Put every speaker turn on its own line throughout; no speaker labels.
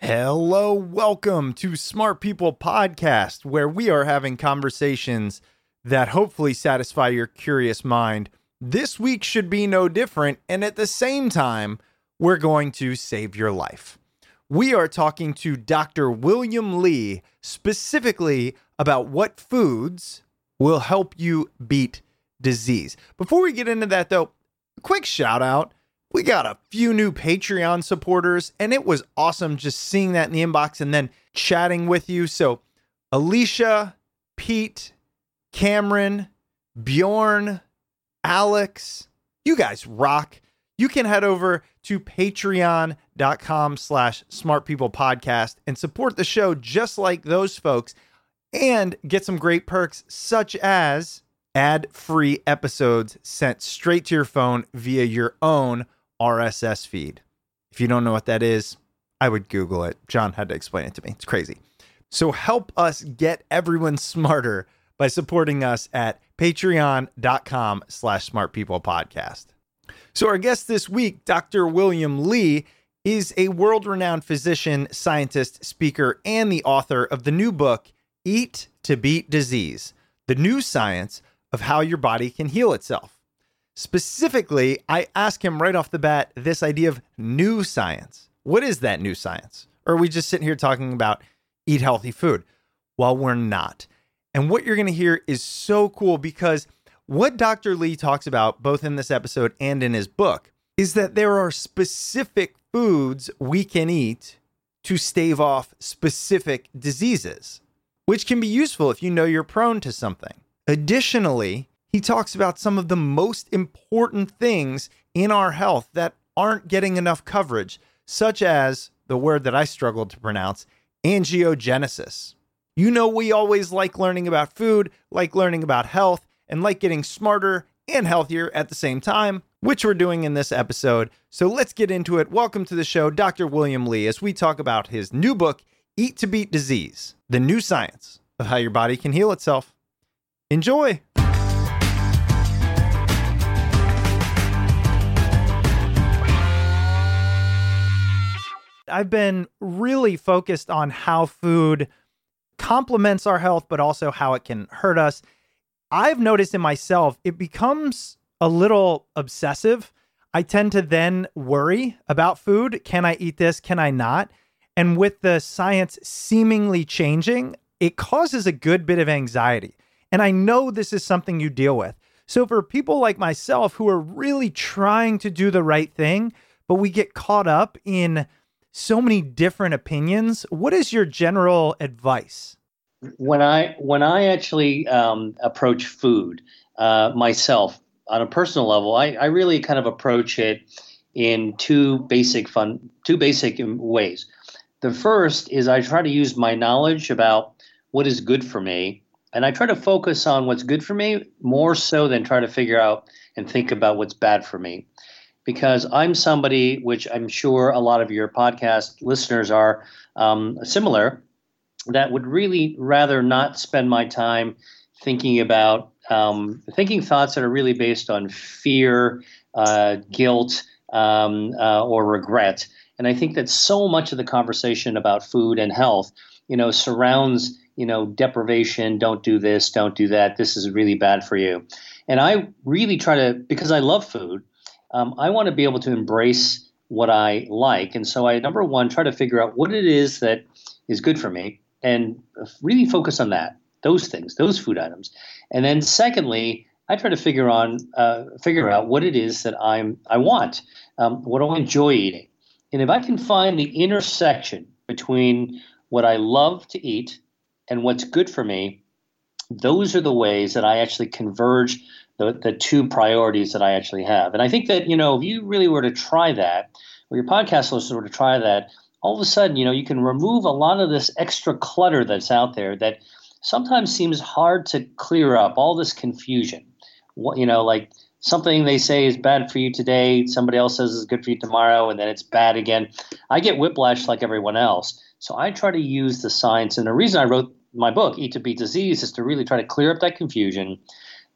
Hello, welcome to Smart People Podcast, where we are having conversations that hopefully satisfy your curious mind. This week should be no different, and at the same time, we're going to save your life. We are talking to Dr. William Li specifically about what foods will help you beat disease. Before we get into that, though, quick shout out we got a few new Patreon supporters, and it was awesome just seeing that in the inbox and then chatting with you. So, Alicia, Pete, Cameron, Bjorn, Alex, you guys rock. You can head over to patreon.com slash smart people podcast and support the show just like those folks and get some great perks such as ad free episodes sent straight to your phone via your own RSS feed. If you don't know what that is, I would Google it. John had to explain it to me. It's crazy. So help us get everyone smarter by supporting us at patreon.com slash smartpeoplepodcast. So our guest this week, Dr. William Li, is a world-renowned physician, scientist, speaker, and the author of the new book, Eat to Beat Disease, the new science of how your body can heal itself. Specifically, I ask him right off the bat this idea of new science. What is that new science? Or are we just sitting here talking about eat healthy food? Well, we're not. And what you're going to hear is so cool because what Dr. Li talks about, both in this episode and in his book, is that there are specific foods we can eat to stave off specific diseases, which can be useful if you know you're prone to something. Additionally, he talks about some of the most important things in our health that aren't getting enough coverage, such as the word that I struggled to pronounce angiogenesis. You know, we always like learning about food, like learning about health, and like getting smarter and healthier at the same time, which we're doing in this episode. So let's get into it. Welcome to the show, Dr. William Li, as we talk about his new book, Eat to Beat Disease The New Science of How Your Body Can Heal Itself. Enjoy! I've been really focused on how food complements our health, but also how it can hurt us. I've noticed in myself, it becomes a little obsessive. I tend to then worry about food. Can I eat this? Can I not? And with the science seemingly changing, it causes a good bit of anxiety. And I know this is something you deal with. So, for people like myself who are really trying to do the right thing, but we get caught up in so many different opinions. What is your general advice?
When I when I actually um, approach food uh, myself on a personal level, I, I really kind of approach it in two basic fun two basic ways. The first is I try to use my knowledge about what is good for me, and I try to focus on what's good for me more so than try to figure out and think about what's bad for me. Because I'm somebody, which I'm sure a lot of your podcast listeners are um, similar, that would really rather not spend my time thinking about um, thinking thoughts that are really based on fear, uh, guilt, um, uh, or regret. And I think that so much of the conversation about food and health, you know, surrounds you know deprivation. Don't do this. Don't do that. This is really bad for you. And I really try to because I love food. Um, I want to be able to embrace what I like, and so I number one try to figure out what it is that is good for me, and really focus on that those things, those food items. And then secondly, I try to figure on uh, figure out what it is that I'm I want. Um, what do I enjoy eating? And if I can find the intersection between what I love to eat and what's good for me, those are the ways that I actually converge the, the two priorities that I actually have. And I think that, you know, if you really were to try that, or your podcast listeners were to try that, all of a sudden, you know, you can remove a lot of this extra clutter that's out there that sometimes seems hard to clear up, all this confusion. What, you know, like something they say is bad for you today, somebody else says is good for you tomorrow, and then it's bad again. I get whiplash like everyone else. So I try to use the science. And the reason I wrote my book, Eat to Beat Disease, is to really try to clear up that confusion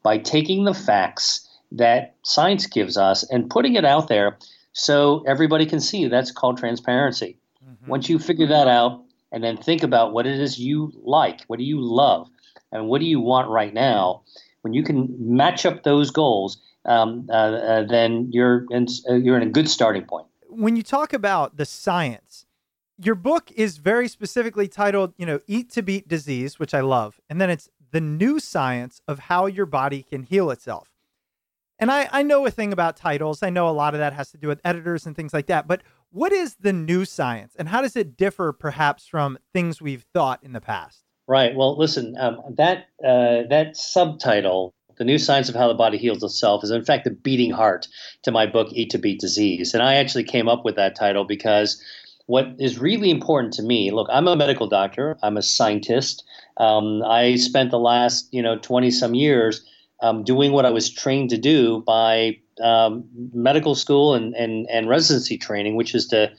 by taking the facts that science gives us and putting it out there so everybody can see. That's called transparency. Mm-hmm. Once you figure that out and then think about what it is you like, what do you love, and what do you want right now, when you can match up those goals, um, uh, uh, then you're in, uh, you're in a good starting point.
When you talk about the science, your book is very specifically titled, you know, "Eat to Beat Disease," which I love, and then it's the new science of how your body can heal itself. And I, I know a thing about titles. I know a lot of that has to do with editors and things like that. But what is the new science, and how does it differ, perhaps, from things we've thought in the past?
Right. Well, listen, um, that uh, that subtitle the New Science of How the Body Heals Itself is, in fact, the beating heart to my book, Eat to Beat Disease. And I actually came up with that title because what is really important to me look, I'm a medical doctor, I'm a scientist. Um, I spent the last, you know, 20 some years um, doing what I was trained to do by um, medical school and, and, and residency training, which is to,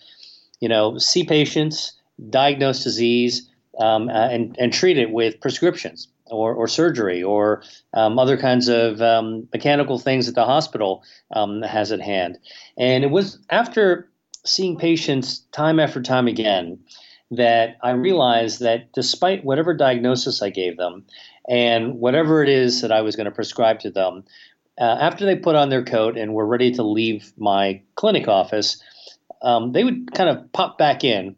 you know, see patients, diagnose disease, um, uh, and, and treat it with prescriptions or, or surgery or um, other kinds of um, mechanical things that the hospital um, has at hand. And it was after seeing patients time after time again that I realized that despite whatever diagnosis I gave them and whatever it is that I was going to prescribe to them, uh, after they put on their coat and were ready to leave my clinic office, um, they would kind of pop back in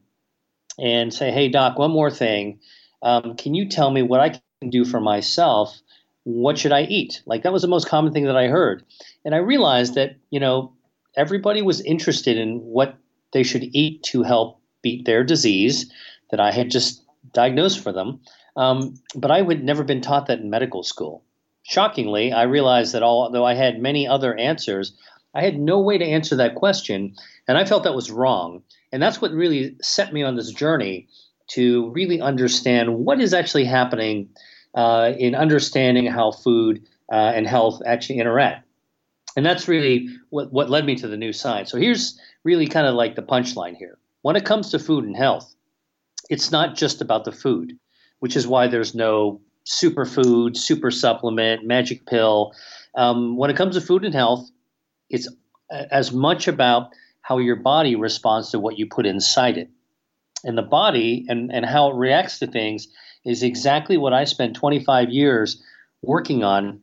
and say, Hey, doc, one more thing. Um, can you tell me what I can do for myself? What should I eat? Like that was the most common thing that I heard. And I realized that, you know, everybody was interested in what they should eat to help beat their disease that I had just diagnosed for them. Um, but I had never been taught that in medical school. Shockingly, I realized that although I had many other answers, I had no way to answer that question. And I felt that was wrong. And that's what really set me on this journey to really understand what is actually happening uh, in understanding how food uh, and health actually interact. And that's really what, what led me to the new science. So here's really kind of like the punchline here. When it comes to food and health, it's not just about the food, which is why there's no superfood, super supplement, magic pill. Um, when it comes to food and health, it's as much about how your body responds to what you put inside it. And the body and, and how it reacts to things is exactly what I spent 25 years working on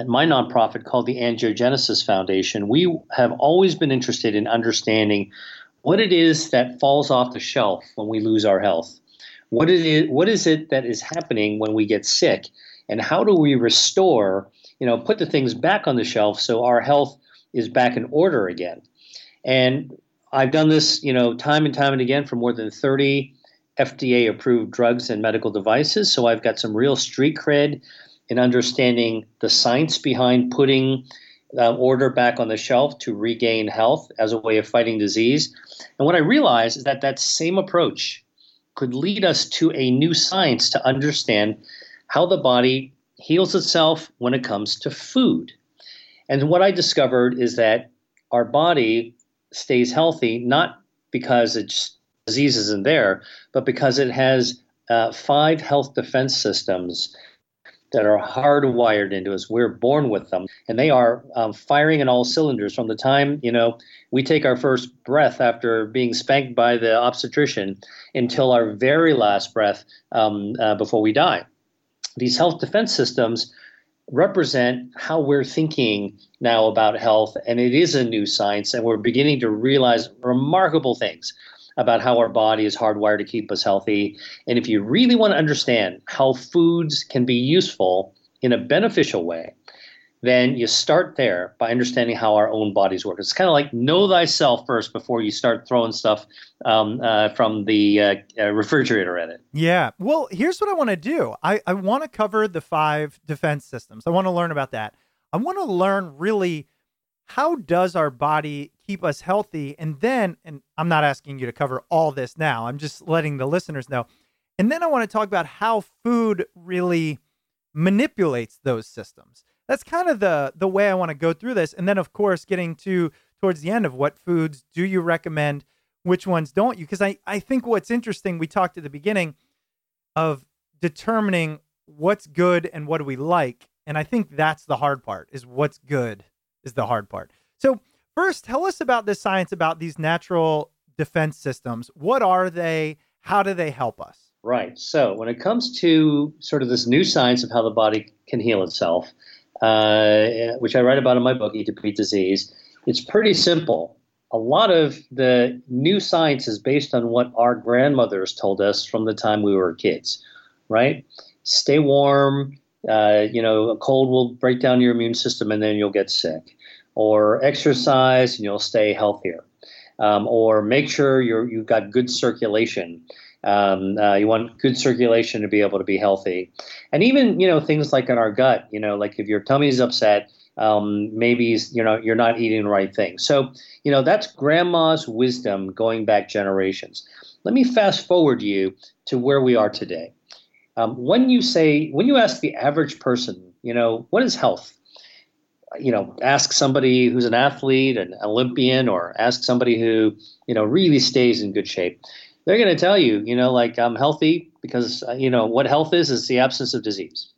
at my nonprofit called the Angiogenesis Foundation, we have always been interested in understanding what it is that falls off the shelf when we lose our health. What is it, what is it that is happening when we get sick? And how do we restore, you know, put the things back on the shelf so our health is back in order again? And I've done this, you know, time and time and again for more than 30 FDA approved drugs and medical devices. So I've got some real street cred in understanding the science behind putting uh, order back on the shelf to regain health as a way of fighting disease. And what I realized is that that same approach could lead us to a new science to understand how the body heals itself when it comes to food. And what I discovered is that our body stays healthy not because it's disease isn't there, but because it has uh, five health defense systems that are hardwired into us. We're born with them, and they are um, firing in all cylinders from the time you know we take our first breath after being spanked by the obstetrician until our very last breath um, uh, before we die. These health defense systems represent how we're thinking now about health, and it is a new science, and we're beginning to realize remarkable things about how our body is hardwired to keep us healthy. And if you really want to understand how foods can be useful in a beneficial way, then you start there by understanding how our own bodies work. It's kind of like know thyself first before you start throwing stuff um, uh, from the uh, uh, refrigerator at it.
Yeah. Well, here's what I want to do I, I want to cover the five defense systems. I want to learn about that. I want to learn really how does our body keep us healthy? And then, and I'm not asking you to cover all this now, I'm just letting the listeners know. And then I want to talk about how food really manipulates those systems. That's kind of the the way I want to go through this. And then of course getting to towards the end of what foods do you recommend, which ones don't you? Because I, I think what's interesting, we talked at the beginning of determining what's good and what do we like. And I think that's the hard part is what's good is the hard part. So, first, tell us about this science about these natural defense systems. What are they? How do they help us?
Right. So, when it comes to sort of this new science of how the body can heal itself, uh, which I write about in my book, Eat to Beat Disease, it's pretty simple. A lot of the new science is based on what our grandmothers told us from the time we were kids, right? Stay warm. Uh, you know, a cold will break down your immune system and then you'll get sick or exercise and you'll stay healthier. Um, or make sure you're, you've got good circulation. Um, uh, you want good circulation to be able to be healthy. And even, you know, things like in our gut, you know, like if your tummy's upset, um, maybe you know you're not eating the right thing. So you know that's grandma's wisdom going back generations. Let me fast forward you to where we are today. Um, when you say when you ask the average person, you know, what is health? You know, ask somebody who's an athlete, an Olympian, or ask somebody who, you know, really stays in good shape. They're going to tell you, you know, like I'm healthy because, uh, you know, what health is is the absence of disease.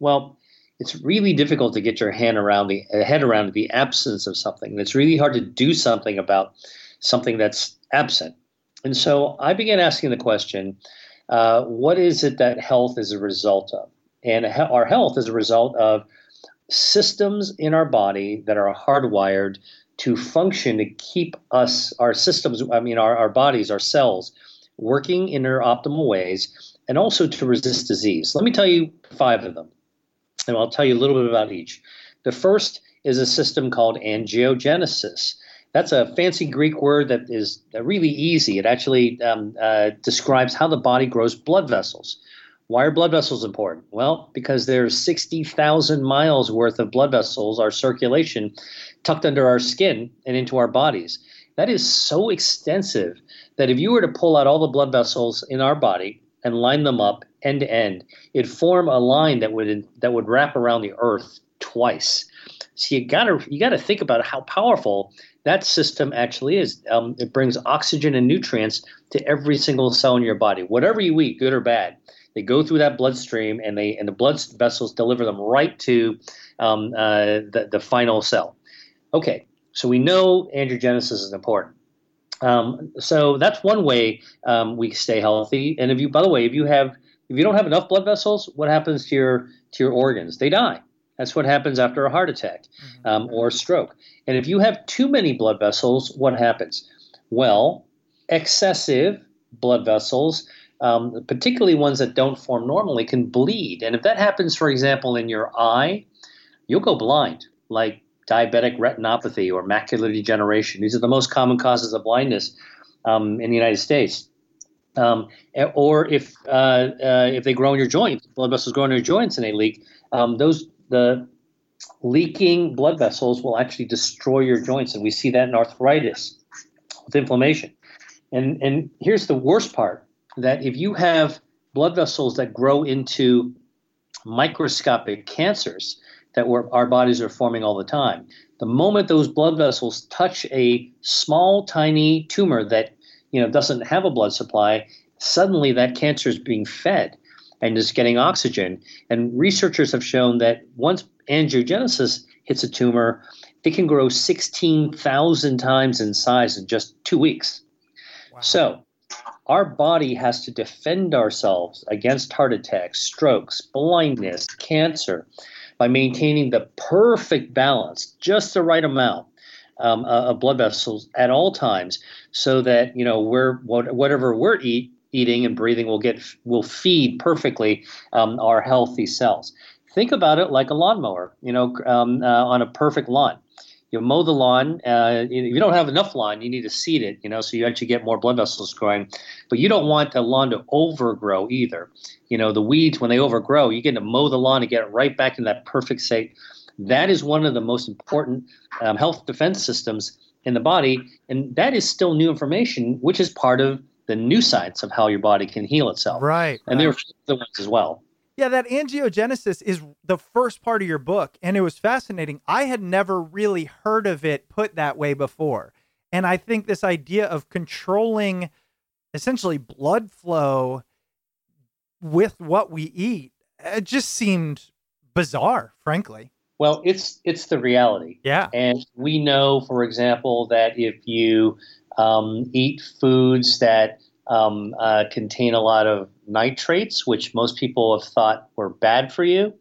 Well, it's really difficult to get your hand around the uh, head around the absence of something. It's really hard to do something about something that's absent. And so I began asking the question, uh, what is it that health is a result of? And our health is a result of systems in our body that are hardwired to function to keep us, our systems, I mean, our, our bodies, our cells, working in their optimal ways, and also to resist disease. Let me tell you five of them, and I'll tell you a little bit about each. The first is a system called angiogenesis. That's a fancy Greek word that is really easy. It actually um, uh, describes how the body grows blood vessels. Why are blood vessels important? Well, because there's 60,000 miles worth of blood vessels, our circulation, tucked under our skin and into our bodies. That is so extensive that if you were to pull out all the blood vessels in our body and line them up end to end, it'd form a line that would that would wrap around the earth twice. So you gotta you gotta think about how powerful that system actually is. Um, it brings oxygen and nutrients to every single cell in your body, whatever you eat, good or bad. They go through that bloodstream, and they and the blood vessels deliver them right to um, uh, the the final cell. Okay, so we know angiogenesis is important. Um, so that's one way um, we stay healthy. And if you, by the way, if you have if you don't have enough blood vessels, what happens to your to your organs? They die. That's what happens after a heart attack mm-hmm. um, or stroke. And if you have too many blood vessels, what happens? Well, excessive blood vessels um, particularly ones that don't form normally, can bleed. And if that happens, for example, in your eye, you'll go blind, like diabetic retinopathy or macular degeneration. These are the most common causes of blindness um, in the United States. Um, or if uh, uh, if they grow in your joints, blood vessels grow in your joints and they leak, um, those the leaking blood vessels will actually destroy your joints, and we see that in arthritis with inflammation. And and here's the worst part: that if you have blood vessels that grow into microscopic cancers that our bodies are forming all the time, the moment those blood vessels touch a small, tiny tumor that you know doesn't have a blood supply, suddenly that cancer is being fed and is getting oxygen. And researchers have shown that once angiogenesis hits a tumor, it can grow 16,000 times in size in just two weeks. Wow. So, our body has to defend ourselves against heart attacks, strokes, blindness, cancer by maintaining the perfect balance, just the right amount um, uh, of blood vessels at all times, so that you know we're whatever we're eat, eating and breathing will get will feed perfectly um, our healthy cells. Think about it like a lawnmower, you know, um, uh, on a perfect lawn. You mow the lawn. Uh, if you don't have enough lawn, you need to seed it, you know, so you actually get more blood vessels growing. But you don't want the lawn to overgrow either. You know, the weeds when they overgrow, you get to mow the lawn and get it right back in that perfect state. That is one of the most important um, health defense systems in the body, and that is still new information, which is part of the new science of how your body can heal itself.
Right.
And
right.
there are other ones as well.
Yeah, that angiogenesis is the first part of your book, and it was fascinating. I had never really heard of it put that way before. And I think this idea of controlling essentially blood flow with what we eat, it just seemed bizarre, frankly.
Well, it's it's the reality.
Yeah.
And we know, for example, that if you um, eat foods that um, uh, contain a lot of nitrates, which most people have thought were bad for you.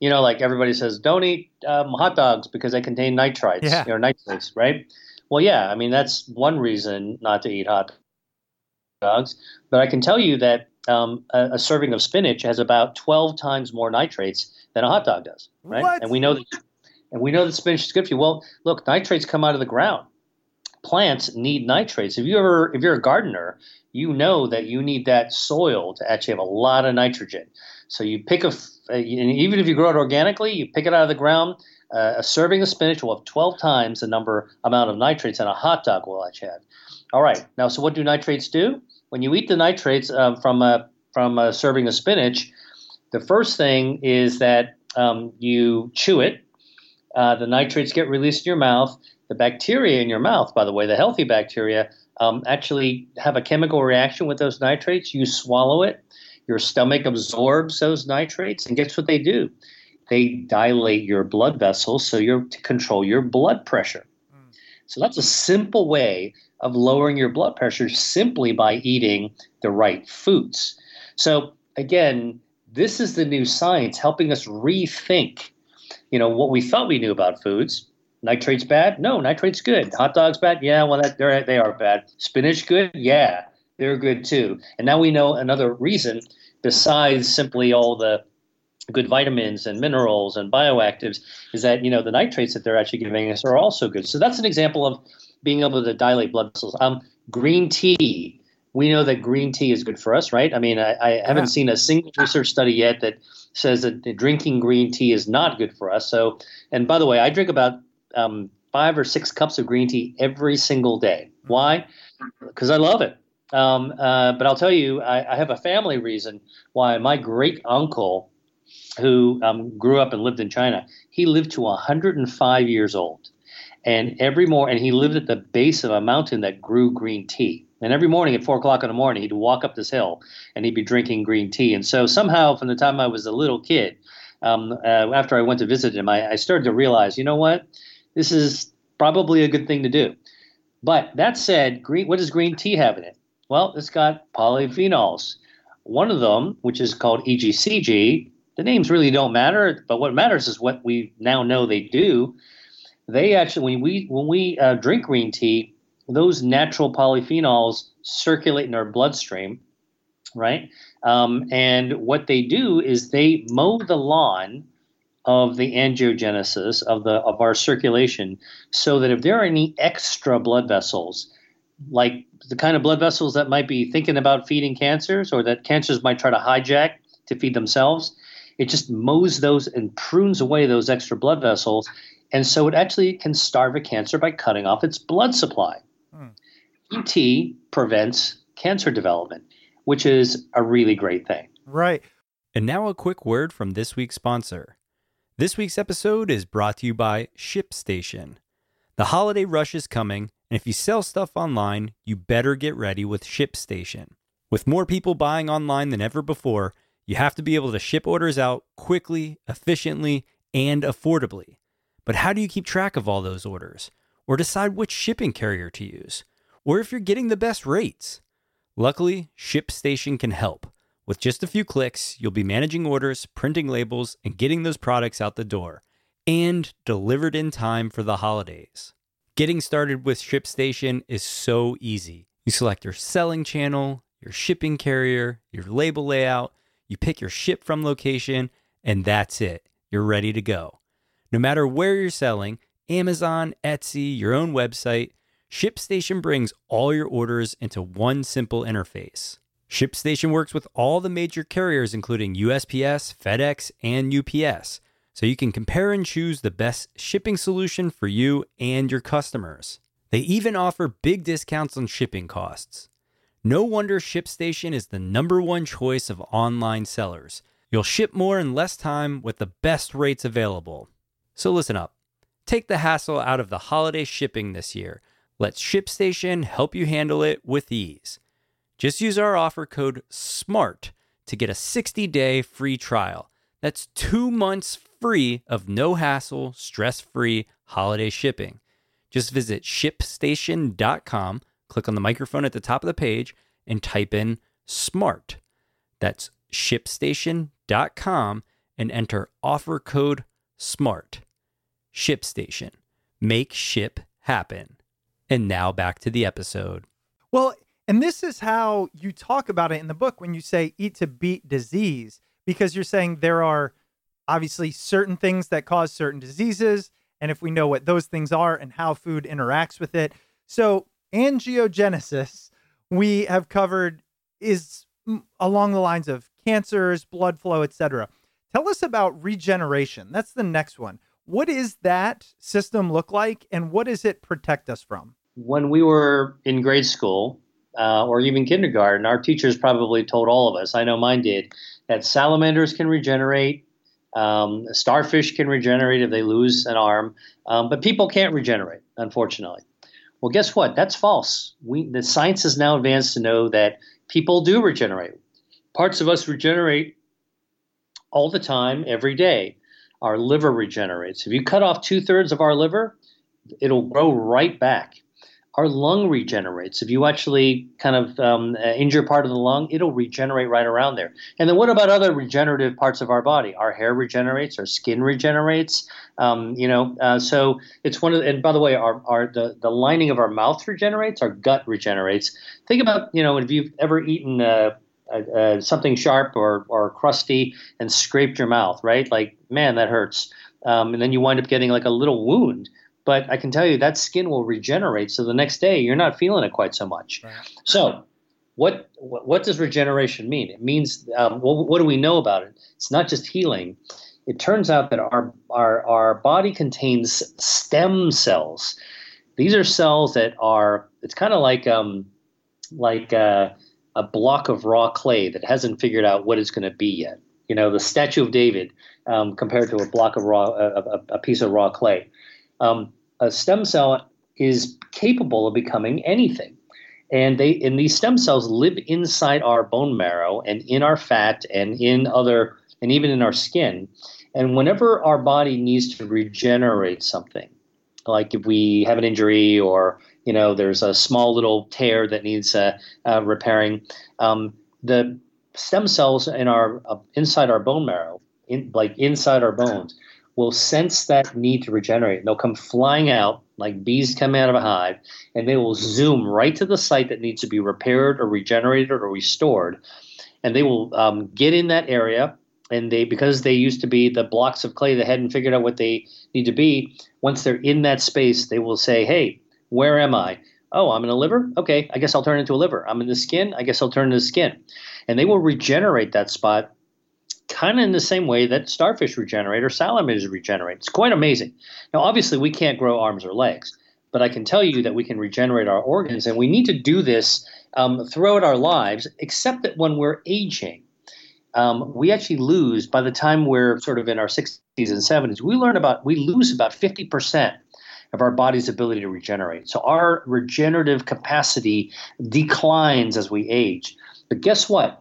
You know, like everybody says, don't eat um, hot dogs because they contain nitrites
yeah.
or nitrates, right? Well, yeah, I mean, that's one reason not to eat hot dogs. But I can tell you that um, a, a, serving of spinach has about 12 times more nitrates than a hot dog does, right?
What?
And we know that, and we know that spinach is good for you. Well, look, nitrates come out of the ground plants need nitrates. If you ever if you're a gardener, you know that you need that soil to actually have a lot of nitrogen. So you pick a uh, even if you grow it organically, you pick it out of the ground. Uh, a serving of spinach will have 12 times the number amount of nitrates than a hot dog will actually have. All right, now so what do nitrates do? When you eat the nitrates um, from a from a serving of spinach, the first thing is that um, you chew it. Uh, the nitrates get released in your mouth. The bacteria in your mouth, by the way, the healthy bacteria, um, actually have a chemical reaction with those nitrates. You swallow it, your stomach absorbs those nitrates, and guess what they do? They dilate your blood vessels so you're to control your blood pressure. Mm. So that's a simple way of lowering your blood pressure simply by eating the right foods. So again, this is the new science helping us rethink, you know, what we thought we knew about foods Nitrates bad? No, nitrates good. Hot dogs bad? Yeah, well, that, they're, they are bad. Spinach good? Yeah, they're good too. And now we know another reason besides simply all the good vitamins and minerals and bioactives is that you know the nitrates that they're actually giving us are also good. So that's an example of being able to dilate blood vessels. Um, green tea. We know that green tea is good for us, right? I mean, I, I haven't yeah. seen a single research study yet that says that drinking green tea is not good for us. So, and by the way, I drink about um, five or six cups of green tea every single day. Why? Because I love it. Um, uh, but I'll tell you, I, I, have a family reason why my great uncle, who um, grew up and lived in China, he lived to 105 years old. And every morning, and he lived at the base of a mountain that grew green tea. And every morning at four o'clock in the morning, he'd walk up this hill and he'd be drinking green tea. And so somehow, from the time I was a little kid, um, uh, after I went to visit him, I, I started to realize, you know what? This is probably a good thing to do. But that said, green, what does green tea have in it? Well, it's got polyphenols. One of them, which is called EGCG, the names really don't matter, but what matters is what we now know they do. They actually, when we when we uh, drink green tea, those natural polyphenols circulate in our bloodstream, right? Um, and what they do is they mow the lawn of the angiogenesis of the of our circulation so that if there are any extra blood vessels like the kind of blood vessels that might be thinking about feeding cancers or that cancers might try to hijack to feed themselves it just mows those and prunes away those extra blood vessels and so it actually can starve a cancer by cutting off its blood supply. Hmm. et prevents cancer development which is a really great thing.
Right.
And now a quick word from this week's sponsor this week's episode is brought to you by ShipStation. The holiday rush is coming, and if you sell stuff online, you better get ready with ShipStation. With more people buying online than ever before, you have to be able to ship orders out quickly, efficiently, and affordably. But how do you keep track of all those orders? Or decide which shipping carrier to use? Or if you're getting the best rates? Luckily, ShipStation can help. With just a few clicks, you'll be managing orders, printing labels, and getting those products out the door, and delivered in time for the holidays. Getting started with ShipStation is so easy. You select your selling channel, your shipping carrier, your label layout, you pick your ship from location, and that's it. You're ready to go. No matter where you're selling, Amazon, Etsy, your own website, ShipStation brings all your orders into one simple interface. ShipStation works with all the major carriers, including USPS, FedEx, and UPS, so you can compare and choose the best shipping solution for you and your customers. They even offer big discounts on shipping costs. No wonder ShipStation is the number one choice of online sellers. You'll ship more in less time with the best rates available. So listen up. Take the hassle out of the holiday shipping this year. Let ShipStation help you handle it with ease. Just use our offer code SMART to get a 60 day free trial. That's two months free of no hassle, stress free holiday shipping. Just visit shipstation.com, click on the microphone at the top of the page, and type in SMART. That's shipstation.com and enter offer code SMART. ShipStation. Make ship happen. And now back to the episode.
Well, and this is how you talk about it in the book when you say eat to beat disease, because you're saying there are obviously certain things that cause certain diseases. And if we know what those things are and how food interacts with it. So, angiogenesis, we have covered, is along the lines of cancers, blood flow, etc. Tell us about regeneration. That's the next one. What is that system look like and what does it protect us from?
When we were in grade school, uh, or even kindergarten, our teachers probably told all of us, I know mine did, that salamanders can regenerate, um, starfish can regenerate if they lose an arm, um, but people can't regenerate, unfortunately. Well, guess what? That's false. We, the science has now advanced to know that people do regenerate. Parts of us regenerate all the time, every day. Our liver regenerates. If you cut off two thirds of our liver, it'll grow right back our lung regenerates. If you actually kind of um, uh, injure part of the lung, it'll regenerate right around there. And then what about other regenerative parts of our body? Our hair regenerates, our skin regenerates. Um, you know, uh, so it's one of. The, and by the way, our, our the, the lining of our mouth regenerates, our gut regenerates. Think about you know if you've ever eaten. Uh, uh, something sharp or, or crusty and scraped your mouth, right? Like, man, that hurts. Um, and then you wind up getting like a little wound but I can tell you that skin will regenerate. So the next day you're not feeling it quite so much. Right. So what, what does regeneration mean? It means um, well, what do we know about it? It's not just healing. It turns out that our our our body contains stem cells. These are cells that are. It's kind of like um, like uh, a block of raw clay that hasn't figured out what it's going to be yet. You know, the statue of David um, compared to a block of raw, a, a, piece of raw clay. Um, a stem cell is capable of becoming anything. And they and these stem cells live inside our bone marrow and in our fat and in other and even in our skin. And whenever our body needs to regenerate something, like if we have an injury or you know there's a small little tear that needs uh, uh, repairing, um, the stem cells in our uh, inside our bone marrow, in, like inside our bones, will sense that need to regenerate. They'll come flying out like bees come out of a hive, and they will zoom right to the site that needs to be repaired or regenerated or restored. And they will um, get in that area and they because they used to be the blocks of clay that hadn't figured out what they need to be. Once they're in that space, they will say, "Hey, where am I? Oh, I'm in a liver. Okay, I guess I'll turn into a liver. I'm in the skin. I guess I'll turn into skin." And they will regenerate that spot kind of in the same way that starfish regenerate or salamanders regenerate. It's quite amazing. Now, obviously, we can't grow arms or legs, but I can tell you that we can regenerate our organs, and we need to do this um, throughout our lives, except that when we're aging. Um, we actually lose by the time we're sort of in our 60s and 70s. We learn about we lose about 50 percent of our body's ability to regenerate. So our regenerative capacity declines as we age. But guess what?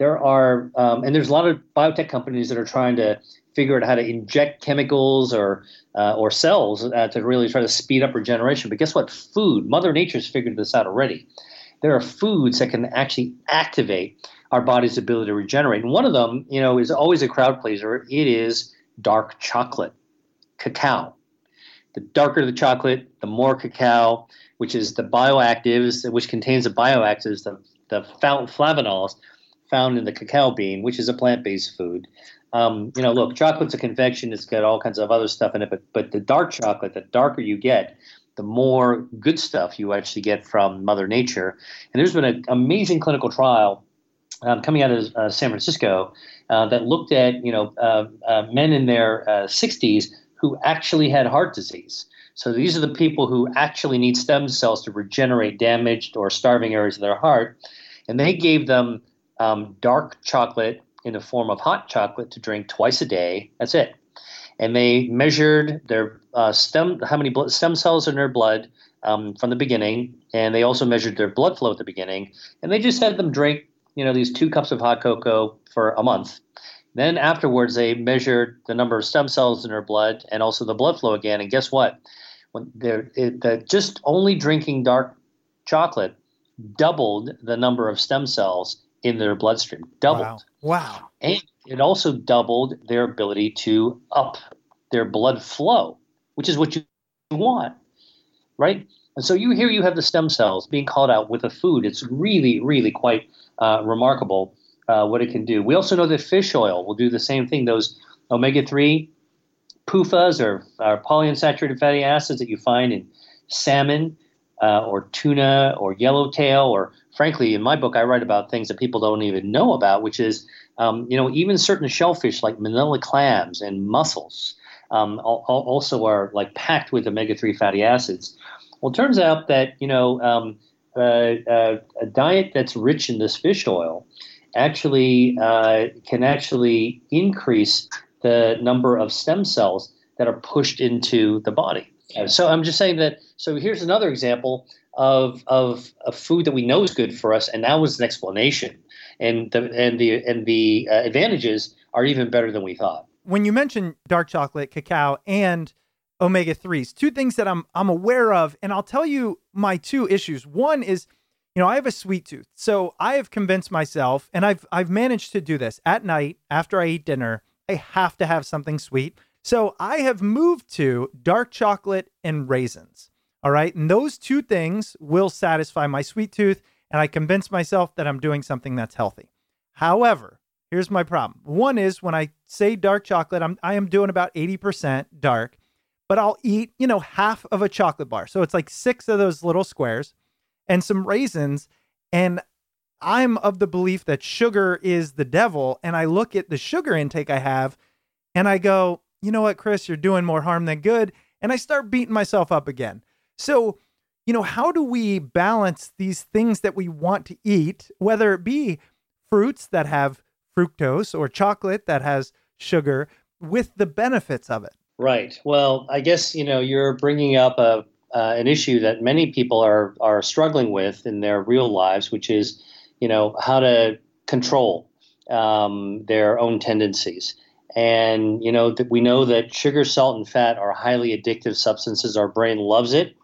There are, um, and there's a lot of biotech companies that are trying to figure out how to inject chemicals or uh, or cells uh, to really try to speed up regeneration. But guess what? Food, Mother Nature's figured this out already. There are foods that can actually activate our body's ability to regenerate. And one of them, you know, is always a crowd pleaser. It is dark chocolate, cacao. The darker the chocolate, the more cacao, which is the bioactives, which contains the bioactives, the, the flavonols found in the cacao bean, which is a plant-based food. Um, you know, look, chocolate's a confection; it's got all kinds of other stuff in it. But but the dark chocolate, the darker you get, the more good stuff you actually get from Mother Nature. And there's been an amazing clinical trial um, coming out of uh, San Francisco uh, that looked at you know uh, uh men in their 60s uh, who actually had heart disease. So these are the people who actually need stem cells to regenerate damaged or starving areas of their heart, and they gave them um, dark chocolate in the form of hot chocolate to drink twice a day. That's it. And they measured their uh, stem, how many blood, stem cells in their blood um, from the beginning, and they also measured their blood flow at the beginning. And they just had them drink, you know, these two cups of hot cocoa for a month. Then afterwards, they measured the number of stem cells in their blood and also the blood flow again. And guess what? When they're it, just only drinking dark chocolate doubled the number of stem cells in their bloodstream, doubled.
Wow. wow.
And it also doubled their ability to up their blood flow, which is what you want, right? And so you here you have the stem cells being called out with a food. It's really, really quite uh, remarkable uh, what it can do. We also know that fish oil will do the same thing. Those omega three PUFAs or, or polyunsaturated fatty acids that you find in salmon uh, or tuna or yellowtail or frankly in my book i write about things that people don't even know about which is um, you know even certain shellfish like manila clams and mussels um, also are like packed with omega-3 fatty acids. Well it turns out that you know um, uh, uh, a diet that's rich in this fish oil actually uh, can actually increase the number of stem cells that are pushed into the body so I'm just saying that. So here's another example of of a food that we know is good for us, and that was an explanation, and the and the and the uh, advantages are even better than we thought.
When you mention dark chocolate, cacao, and omega threes, two things that I'm I'm aware of, and I'll tell you my two issues. One is, you know, I have a sweet tooth, so I have convinced myself, and I've I've managed to do this at night after I eat dinner. I have to have something sweet so I have moved to dark chocolate and raisins. All right. And those two things will satisfy my sweet tooth. And I convince myself that I'm doing something that's healthy. However, here's my problem. One is when I say dark chocolate, I'm I am doing about 80% dark, but I'll eat, you know, half of a chocolate bar. So it's like six of those little squares and some raisins. And I'm of the belief that sugar is the devil. And I look at the sugar intake I have and I go, you know what, Chris, you're doing more harm than good. And I start beating myself up again. So, you know, how do we balance these things that we want to eat, whether it be fruits that have fructose or chocolate that has sugar, with the benefits of it?
Right. Well, I guess, you know, you're bringing up a, uh, an issue that many people are, are struggling with in their real lives, which is, you know, how to control um, their own tendencies. And you know that we know that sugar, salt, and fat are highly addictive substances. Our brain loves it,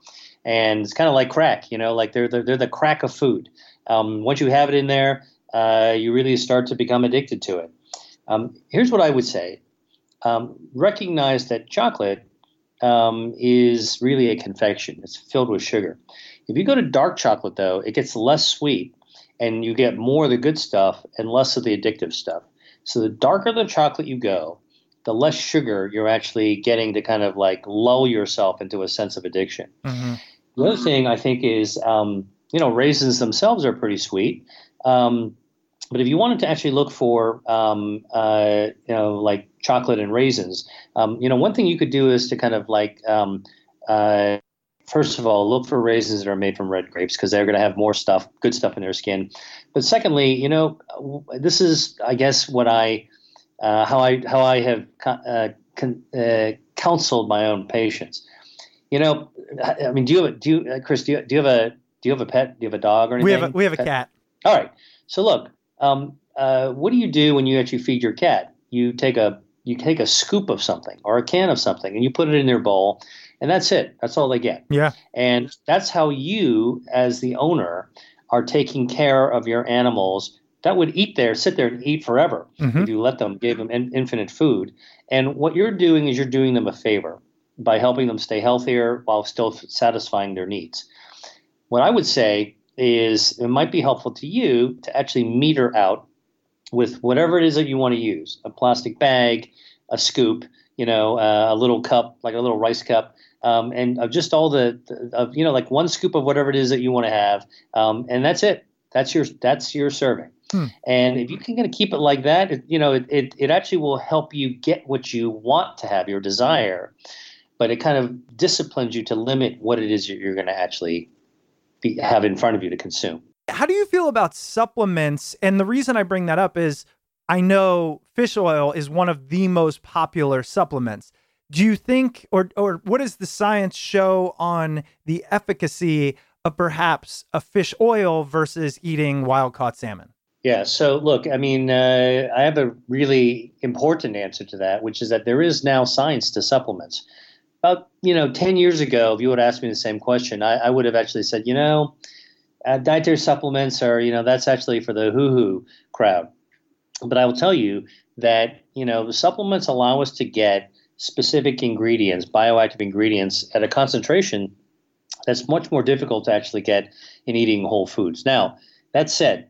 and it's kind of like crack. You know, like they're they're, they're the crack of food. Um, once you have it in there, uh, you really start to become addicted to it. Um, here's what I would say: um, recognize that chocolate um, is really a confection. It's filled with sugar. If you go to dark chocolate, though, it gets less sweet, and you get more of the good stuff and less of the addictive stuff. So the darker the chocolate you go, the less sugar you're actually getting to kind of like lull yourself into a sense of addiction.
Mm-hmm.
The other thing I think is, um, you know, raisins themselves are pretty sweet. Um, but if you wanted to actually look for, um, uh, you know, like chocolate and raisins, um, you know, one thing you could do is to kind of like, um, uh, first of all, look for raisins that are made from red grapes because they're going to have more stuff, good stuff in their skin. But secondly, you know, this is, I guess, what I, uh, how I, how I have uh, con- uh, counseled my own patients. You know, I mean, do you have, do you, uh, Chris, do you, do you have a, do you have a pet? Do you have a dog or anything?
We have a, we have a
Pet?
cat.
All right. So look, um, uh, what do you do when you actually feed your cat? You take a you take a scoop of something or a can of something and you put it in their bowl, and that's it. That's all they get.
Yeah.
And that's how you, as the owner, are taking care of your animals that would eat there, sit there and eat forever
Mhm.
if you let them, gave them in, infinite food. And what you're doing is you're doing them a favor by helping them stay healthier while still satisfying their needs. What I would say is it might be helpful to you to actually meter out with whatever it is that you want to use a plastic bag, a scoop, you know, uh, a little cup, like a little rice cup. Um, and of just all the, the of you know like one scoop of whatever it is that you want to have, um, and that's it. That's your that's your serving.
Hmm.
And if you can kind of keep it like that, it, you know, it, it it actually will help you get what you want to have, your desire, but it kind of disciplines you to limit what it is that you're going to actually be, have in front of you to consume.
How do you feel about supplements? And the reason I bring that up is I know fish oil is one of the most popular supplements. Do you think, or or what does the science show on the efficacy of perhaps a fish oil versus eating wild caught salmon?
Yeah. So look, I mean, uh, I have a really important answer to that, which is that there is now science to supplements. About you know, ten years ago, if you would ask me the same question, I, I would have actually said, you know, uh, dietary supplements are, you know, that's actually for the hoo-hoo crowd. But I will tell you that you know, the supplements allow us to get specific ingredients, bioactive ingredients, at a concentration that's much more difficult to actually get in eating whole foods. Now, that said,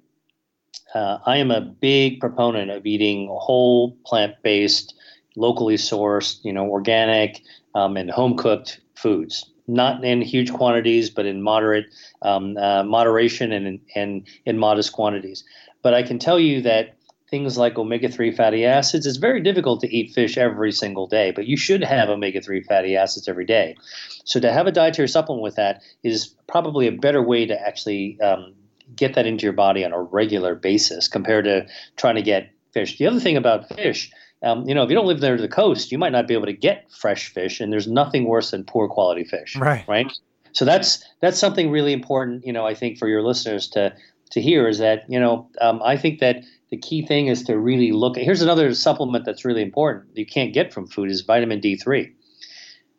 uh, I am a big proponent of eating whole plant-based, locally sourced, you know, organic um, and home-cooked foods. Not in huge quantities, but in moderate um, uh, moderation and in, and in modest quantities. But I can tell you that things like omega-3 fatty acids, it's very difficult to eat fish every single day, but you should have omega-3 fatty acids every day. So to have a dietary supplement with that is probably a better way to actually um, get that into your body on a regular basis compared to trying to get fish. The other thing about fish, um, you know, if you don't live near the coast, you might not be able to get fresh fish, and there's nothing worse than poor quality fish.
Right.
Right. So that's that's something really important, you know, I think for your listeners to to hear is that you know um, I think that the key thing is to really look at. Here's another supplement that's really important you can't get from food is vitamin D3.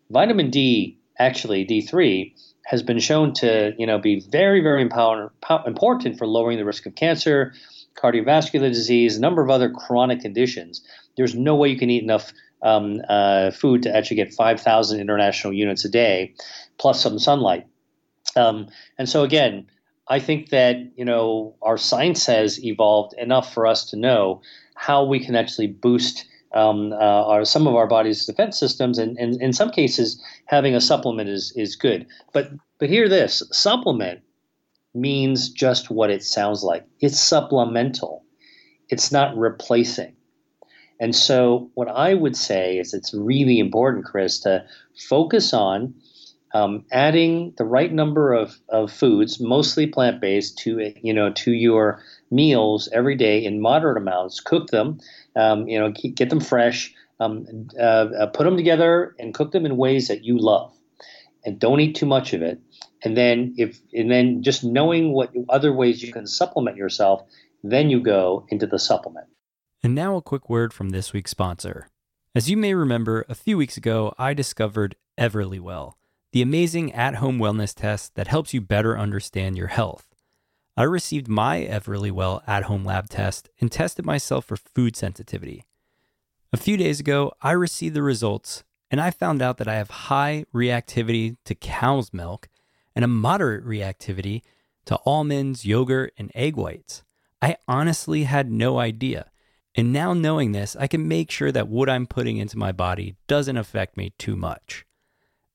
Vitamin D, actually D3, has been shown to you know be very very empower, important for lowering the risk of cancer, cardiovascular disease, a number of other chronic conditions. There's no way you can eat enough um, uh, food to actually get 5,000 international units a day, plus some sunlight. Um, and so again, I think that you know our science has evolved enough for us to know how we can actually boost um, uh, our some of our body's defense systems, and, and in some cases, having a supplement is is good. But but hear this: supplement means just what it sounds like. It's supplemental. It's not replacing. And so, what I would say is it's really important, Chris, to focus on um, adding the right number of, of foods, mostly plant based, to you know to your meals every day in moderate amounts. Cook them, um, you know, keep, get them fresh. Um, uh, uh, put them together and cook them in ways that you love, and don't eat too much of it. And then if and then just knowing what other ways you can supplement yourself, then you go into the supplement.
And now a quick word from this week's sponsor. As you may remember, a few weeks ago, I discovered Everlywell, the amazing at home wellness test that helps you better understand your health. I received my Everlywell at home lab test and tested myself for food sensitivity. A few days ago, I received the results and I found out that I have high reactivity to cow's milk and a moderate reactivity to almonds, yogurt, and egg whites. I honestly had no idea. And now knowing this, I can make sure that what I'm putting into my body doesn't affect me too much.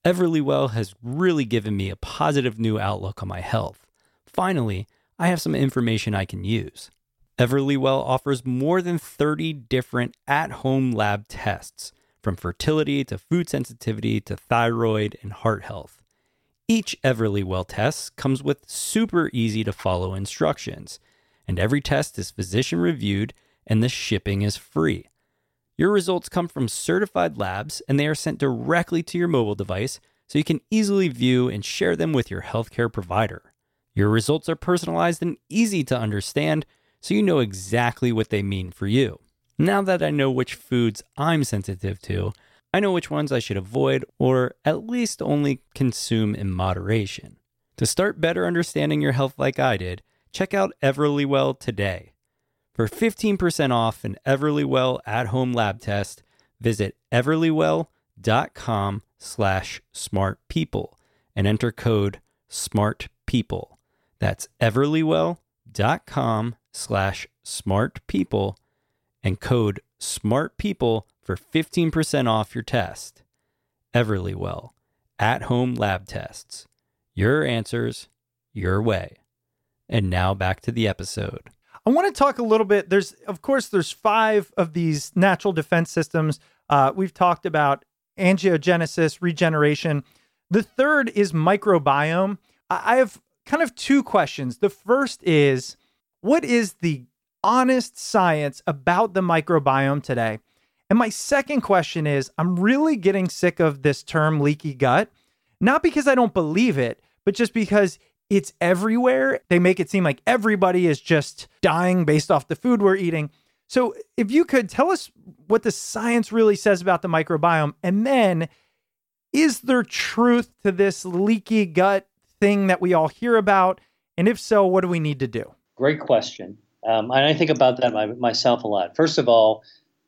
Everlywell has really given me a positive new outlook on my health. Finally, I have some information I can use. Everlywell offers more than 30 different at home lab tests, from fertility to food sensitivity to thyroid and heart health. Each Everlywell test comes with super easy to follow instructions, and every test is physician reviewed and the shipping is free. Your results come from certified labs and they are sent directly to your mobile device so you can easily view and share them with your healthcare provider. Your results are personalized and easy to understand so you know exactly what they mean for you. Now that I know which foods I'm sensitive to, I know which ones I should avoid or at least only consume in moderation. To start better understanding your health like I did, check out Everlywell today. For 15% off an Everlywell at-home lab test, visit everlywell.com slash smartpeople and enter code SMARTPEOPLE. That's everlywell.com slash smartpeople and code SMARTPEOPLE for 15% off your test. Everlywell, at home lab tests. Your answers, your way. And now back to the episode.
I want to talk a little bit. There's, of course, there's five of these natural defense systems. Uh, we've talked about angiogenesis, regeneration. The third is microbiome. I have kind of two questions. The first is what is the honest science about the microbiome today? And my second question is I'm really getting sick of this term leaky gut, not because I don't believe it, but just because it's everywhere. They make it seem like everybody is just dying based off the food we're eating. So, if you could tell us what the science really says about the microbiome, and then is there truth to this leaky gut thing that we all hear about? And if so, what do we need to do?
Great question. Um, and I think about that my, myself a lot. First of all,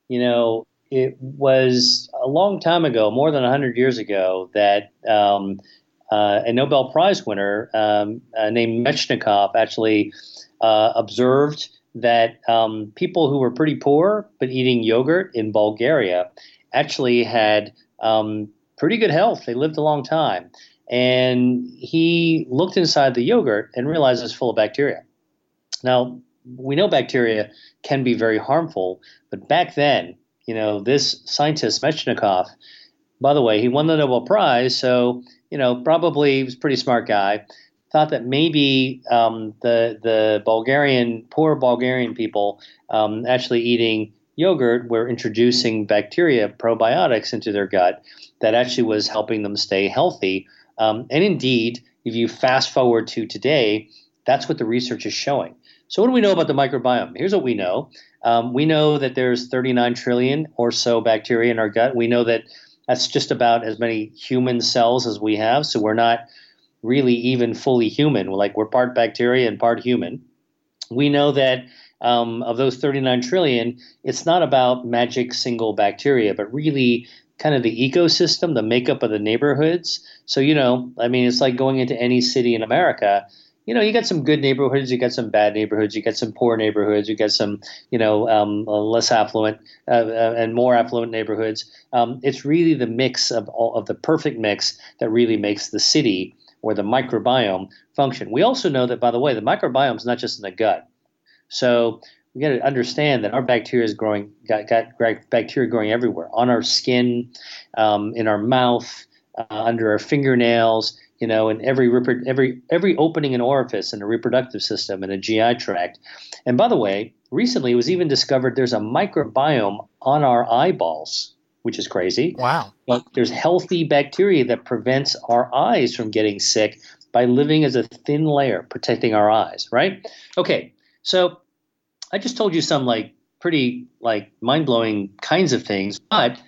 you know, it was a long time ago, more than 100 years ago, that um, uh, a Nobel Prize winner um, uh, named Mechnikov actually uh, observed that um, people who were pretty poor but eating yogurt in Bulgaria actually had um, pretty good health. They lived a long time. And he looked inside the yogurt and realized it's full of bacteria. Now, we know bacteria can be very harmful, but back then, you know, this scientist, Mechnikov, by the way, he won the Nobel Prize, so, you know, probably was a pretty smart guy, thought that maybe um, the, the Bulgarian, poor Bulgarian people um, actually eating yogurt were introducing bacteria, probiotics into their gut that actually was helping them stay healthy. Um, and indeed, if you fast forward to today, that's what the research is showing. So, what do we know about the microbiome? Here's what we know. Um, we know that there's 39 trillion or so bacteria in our gut. We know that that's just about as many human cells as we have. So, we're not really even fully human. Like we're part bacteria and part human. We know that um, of those 39 trillion, it's not about magic single bacteria, but really kind of the ecosystem, the makeup of the neighborhoods. So, you know, I mean, it's like going into any city in America. You know, you got some good neighborhoods, you got some bad neighborhoods, you got some poor neighborhoods, you got some, you know, um, less affluent uh, uh, and more affluent neighborhoods. Um, it's really the mix of all of the perfect mix that really makes the city or the microbiome function. We also know that, by the way, the microbiome is not just in the gut. So we got to understand that our bacteria is growing, got, got bacteria growing everywhere on our skin, um, in our mouth, uh, under our fingernails, you know, in every every every opening and orifice in the reproductive system and a GI tract. And by the way, recently it was even discovered there's a microbiome on our eyeballs, which is crazy.
Wow.
But there's healthy bacteria that prevents our eyes from getting sick by living as a thin layer protecting our eyes, right? Okay. So I just told you some like pretty like mind-blowing kinds of things, but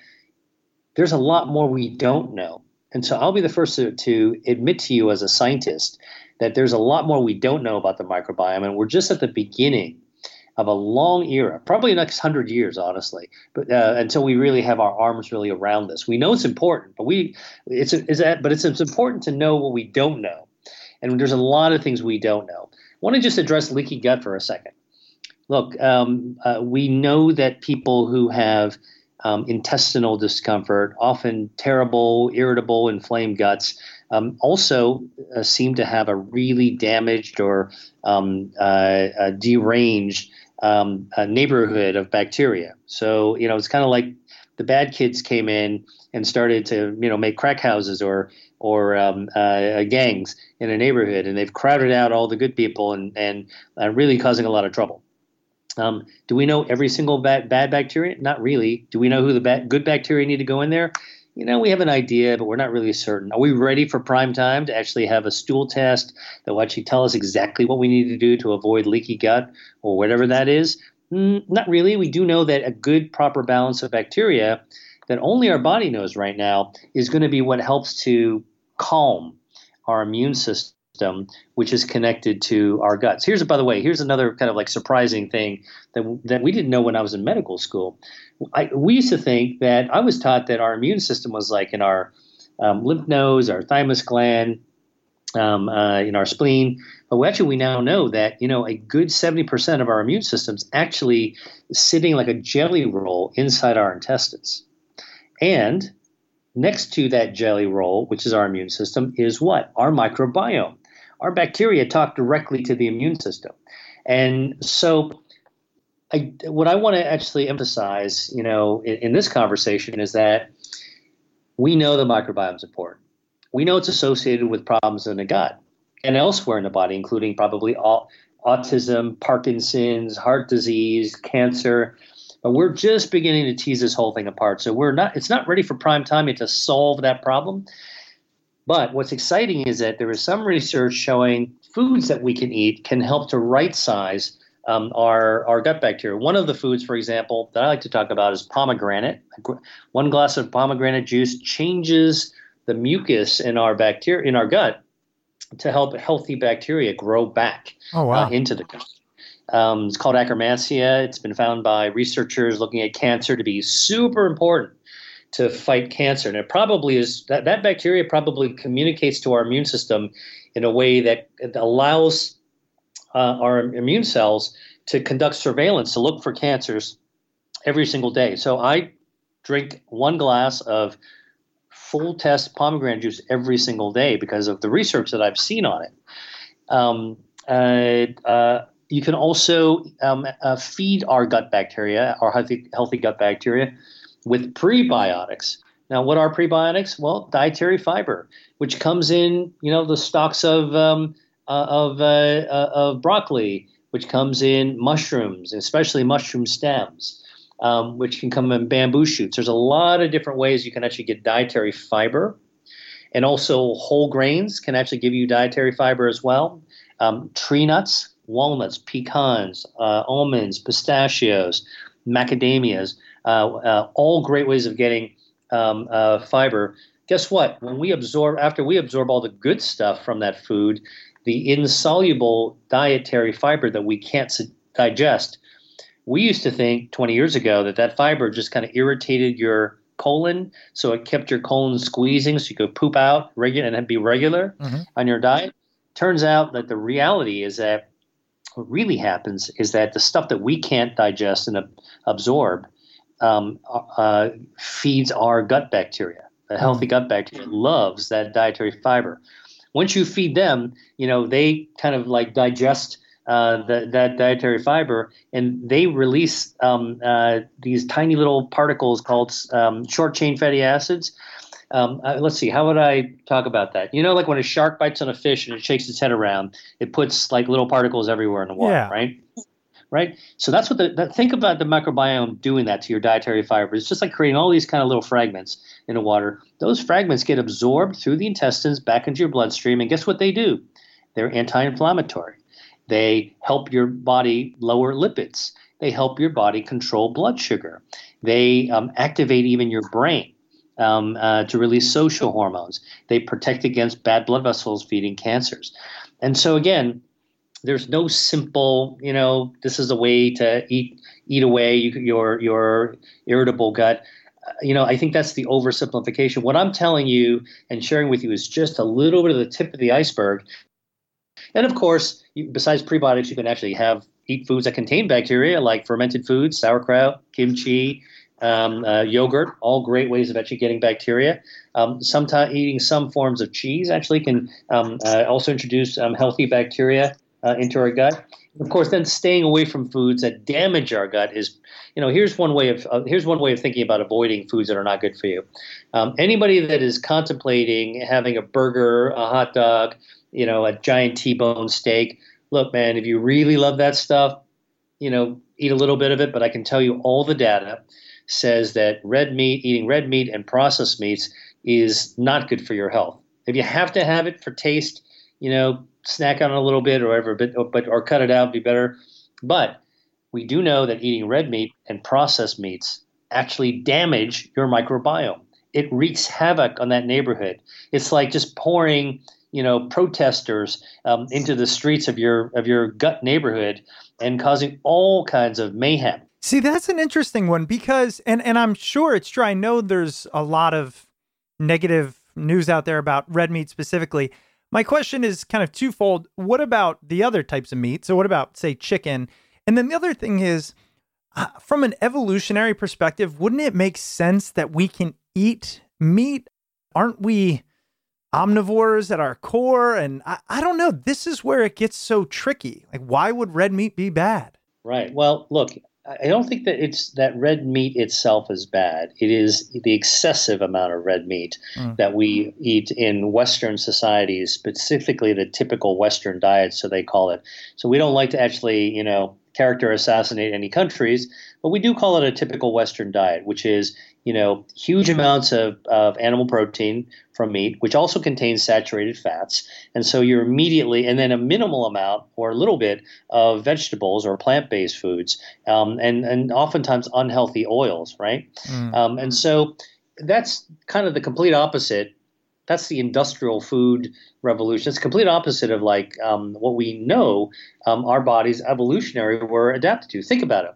there's a lot more we don't know. And so I'll be the first to, to admit to you as a scientist that there's a lot more we don't know about the microbiome, and we're just at the beginning of a long era, probably the next hundred years, honestly, but uh, until we really have our arms really around this. We know it's important, but we it's that but it's, it's important to know what we don't know, and there's a lot of things we don't know. I want to just address leaky gut for a second. look, um, uh, we know that people who have um, intestinal discomfort, often terrible, irritable, inflamed guts, um, also uh, seem to have a really damaged or um, uh, deranged um, neighborhood of bacteria. So, you know, it's kind of like the bad kids came in and started to, you know, make crack houses or or um, uh, gangs in a neighborhood, and they've crowded out all the good people and and uh, really causing a lot of trouble. Um, do we know every single bad, bad bacteria? Not really. Do we know who the bad, good bacteria need to go in there? You know, we have an idea, but we're not really certain. Are we ready for prime time to actually have a stool test that will actually tell us exactly what we need to do to avoid leaky gut or whatever that is? Mm, not really. We do know that a good, proper balance of bacteria that only our body knows right now is going to be what helps to calm our immune system system, which is connected to our guts. Here's, by the way, here's another kind of like surprising thing that that we didn't know when I was in medical school. I, we used to think that I was taught that our immune system was like in our um, lymph nodes, our thymus gland, um, uh, in our spleen. But actually, we now know that you know a good seventy percent of our immune system's actually sitting like a jelly roll inside our intestines, and next to that jelly roll, which is our immune system, is what our microbiome our bacteria talk directly to the immune system. And so, I, what I want to actually emphasize, you know, in, in this conversation is that we know the microbiome is important. We know it's associated with problems in the gut and elsewhere in the body, including probably all, autism, Parkinson's, heart disease, cancer. But we're just beginning to tease this whole thing apart. So we're not. It's not ready for prime time yet to solve that problem. But what's exciting is that there is some research showing foods that we can eat can help to right size um, our, our gut bacteria. One of the foods, for example, that I like to talk about is pomegranate. One glass of pomegranate juice changes the mucus in our bacteria in our gut to help healthy bacteria grow back
oh, wow. uh,
into the gut. Um, it's called Akkermansia. It's been found by researchers looking at cancer to be super important to fight cancer. And it probably is that, that bacteria probably communicates to our immune system in a way that allows uh, our immune cells to conduct surveillance to look for cancers every single day. So I drink one glass of full test pomegranate juice every single day because of the research that I've seen on it. Um, uh, uh, you can also um, uh, feed our gut bacteria, our healthy, healthy gut bacteria, with prebiotics. Now, what are prebiotics? Well, dietary fiber, which comes in, you know, the stalks of um, uh, of uh, uh, of broccoli, which comes in mushrooms, especially mushroom stems, um, which can come in bamboo shoots. There's a lot of different ways you can actually get dietary fiber, and also whole grains can actually give you dietary fiber as well. Um, tree nuts, walnuts, pecans, uh, almonds, pistachios, macadamias all great ways of getting um, uh, fiber. Guess what? When we absorb, after we absorb all the good stuff from that food, the insoluble dietary fiber that we can't digest, we used to think 20 years ago that that fiber just kind of irritated your colon, so it kept your colon squeezing, so you could poop out regular and be regular mm-hmm. on your diet. Turns out that the reality is that what really happens is that the stuff that we can't digest and absorb um, uh, feeds our gut bacteria. The healthy mm. gut bacteria loves that dietary fiber. Once you feed them, you know they kind of like digest uh, the, that dietary fiber, and they release um, uh, these tiny little particles called um, short chain fatty acids. Um, uh, let's see, how would I talk about that? You know, like when a shark bites on a fish and it shakes its head around, it puts like little particles everywhere in the water, yeah. right? Right? So that's what the that, think about the microbiome doing that to your dietary fibers. It's just like creating all these kind of little fragments in the water. Those fragments get absorbed through the intestines back into your bloodstream, and guess what they do? They're anti-inflammatory. They help your body lower lipids. They help your body control blood sugar. They um, activate even your brain. Um, uh, to release social hormones. They protect against bad blood vessels feeding cancers. And so, again, there's no simple, you know, this is a way to eat eat away your your irritable gut. You know, I think that's the oversimplification. What I'm telling you and sharing with you is just a little bit of the tip of the iceberg And of course, besides prebiotics, you can actually have eat foods that contain bacteria, like fermented foods, sauerkraut, kimchi, um, uh, yogurt, all great ways of actually getting bacteria. Um, sometimes eating some forms of cheese actually can um, uh, also introduce um, healthy bacteria uh, into our gut. Of course, then staying away from foods that damage our gut is, you know, here's one way of uh, here's one way of thinking about avoiding foods that are not good for you. Um, anybody that is contemplating having a burger, a hot dog, you know, a giant T-bone steak. Look, man, if you really love that stuff, you know, eat a little bit of it. But I can tell you, all the data says that red meat, eating red meat and processed meats, is not good for your health. If you have to have it for taste, you know, snack on it a little bit or whatever, but, but or cut it out, be better. But we do know that eating red meat and processed meats actually damage your microbiome. It wreaks havoc on that neighborhood. It's like just pouring, you know, protesters um, into the streets of your of your gut neighborhood and causing all kinds of mayhem.
See, that's an interesting one because, and and I'm sure it's true. I know there's a lot of negative news out there about red meat specifically. My question is kind of twofold. What about the other types of meat? So, what about, say, chicken? And then the other thing is, uh, from an evolutionary perspective, wouldn't it make sense that we can eat meat? Aren't we omnivores at our core? And I, I don't know. This is where it gets so tricky. Like, why would red meat be bad?
Right. Well, look, I don't think that it's that red meat itself is bad. It is the excessive amount of red meat mm. that we eat in Western societies, specifically the typical Western diet, so they call it. So we don't like to actually, you know, character assassinate any countries, but we do call it a typical Western diet, which is you know huge amounts of, of animal protein from meat, which also contains saturated fats, and so you're immediately and then a minimal amount or a little bit of vegetables or plant-based foods, um, and and oftentimes unhealthy oils, right? Mm. Um, and so that's kind of the complete opposite that's the industrial food revolution. It's the complete opposite of like um, what we know um, our bodies evolutionary were adapted to. Think about it.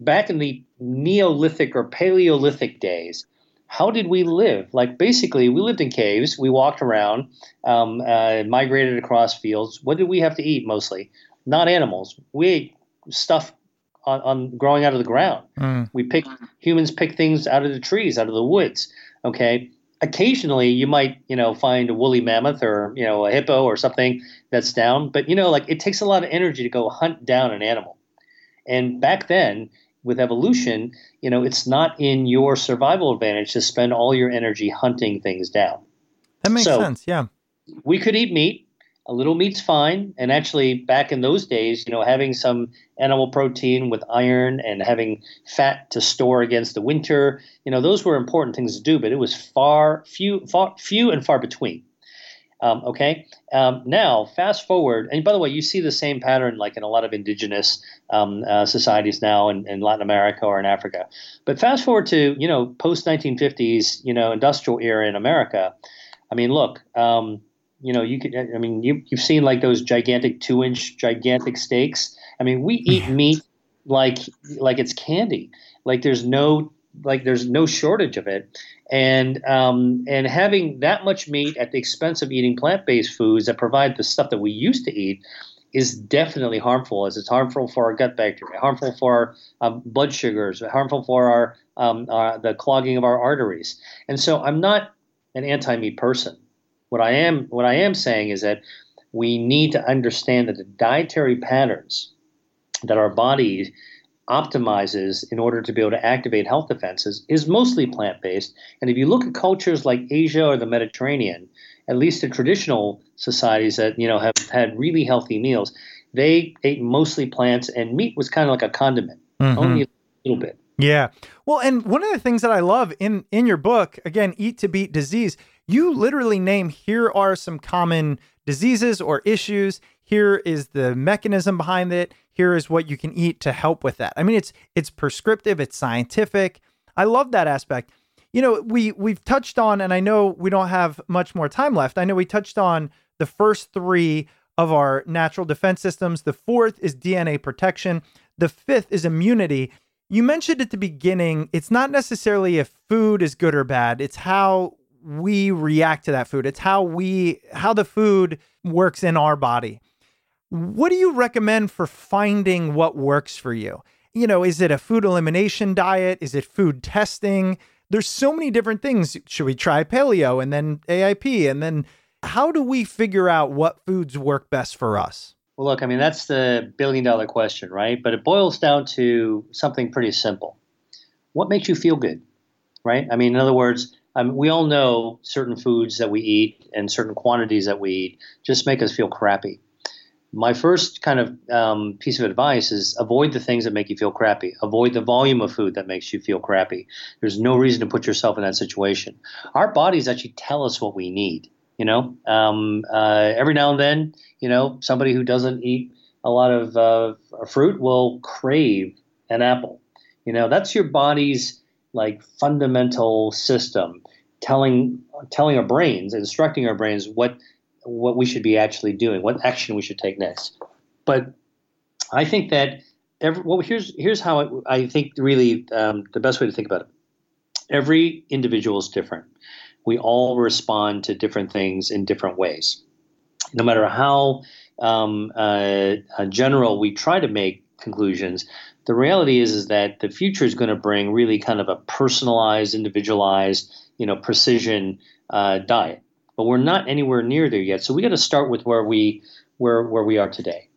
Back in the Neolithic or Paleolithic days, how did we live? Like basically, we lived in caves. We walked around, um, uh, migrated across fields. What did we have to eat mostly? Not animals. We ate stuff on, on growing out of the ground. Mm. We pick humans pick things out of the trees, out of the woods. Okay, occasionally you might you know find a woolly mammoth or you know a hippo or something that's down but you know like it takes a lot of energy to go hunt down an animal and back then with evolution you know it's not in your survival advantage to spend all your energy hunting things down
that makes so, sense yeah
we could eat meat a little meat's fine. And actually, back in those days, you know, having some animal protein with iron and having fat to store against the winter, you know, those were important things to do. But it was far few, far, few and far between. Um, okay. Um, now, fast forward, and by the way, you see the same pattern like in a lot of indigenous um, uh, societies now in, in, Latin America or in Africa. But fast forward to you know post 1950s, you know, industrial era in America. I mean, look, um, you know, you could. I mean, you you've seen like those gigantic two inch gigantic steaks. I mean, we eat meat like like it's candy. Like there's no like there's no shortage of it, and um, and having that much meat at the expense of eating plant based foods that provide the stuff that we used to eat is definitely harmful. As it's harmful for our gut bacteria, harmful for our um, blood sugars, harmful for our, um, our the clogging of our arteries. And so I'm not an anti meat person. What I am what I am saying is that we need to understand that the dietary patterns that our body optimizes in order to be able to activate health defenses is mostly plant based. And if you look at cultures like Asia or the Mediterranean, at least the traditional societies that you know have had really healthy meals, they ate mostly plants, and meat was kind of like a condiment, mm-hmm. only a little bit.
Yeah. Well, and one of the things that I love in in your book, again, Eat to Beat Disease, you literally name here are some common diseases or issues. Here is the mechanism behind it. Here is what you can eat to help with that. I mean, it's it's prescriptive, it's scientific. I love that aspect. You know, we we've touched on, and I know we don't have much more time left. I know we touched on the first three of our natural defense systems. The fourth is DNA protection. The fifth is immunity. You mentioned at the beginning, it's not necessarily if food is good or bad, it's how we react to that food. It's how we how the food works in our body. What do you recommend for finding what works for you? You know, is it a food elimination diet? Is it food testing? There's so many different things. Should we try paleo and then AIP? And then how do we figure out what foods work best for us?
Well, look, I mean, that's the billion dollar question, right? But it boils down to something pretty simple. What makes you feel good, right? I mean, in other words, um, we all know certain foods that we eat and certain quantities that we eat just make us feel crappy. My first kind of um, piece of advice is avoid the things that make you feel crappy. Avoid the volume of food that makes you feel crappy. There's no reason to put yourself in that situation. Our bodies actually tell us what we need. You know, um, uh, every now and then, you know, somebody who doesn't eat a lot of uh, fruit will crave an apple. You know, that's your body's like fundamental system telling telling our brains, instructing our brains what what we should be actually doing, what action we should take next. But I think that every, well, here's here's how I, think really um, the best way to think about it. Every individual is different. We all respond to different things in different ways. No matter how um, uh, uh general we try to make conclusions, the reality is is that the future is going to bring really kind of a personalized, individualized, you know, precision uh, diet. But we're not anywhere near there yet. So we got to start with where we where where we are today.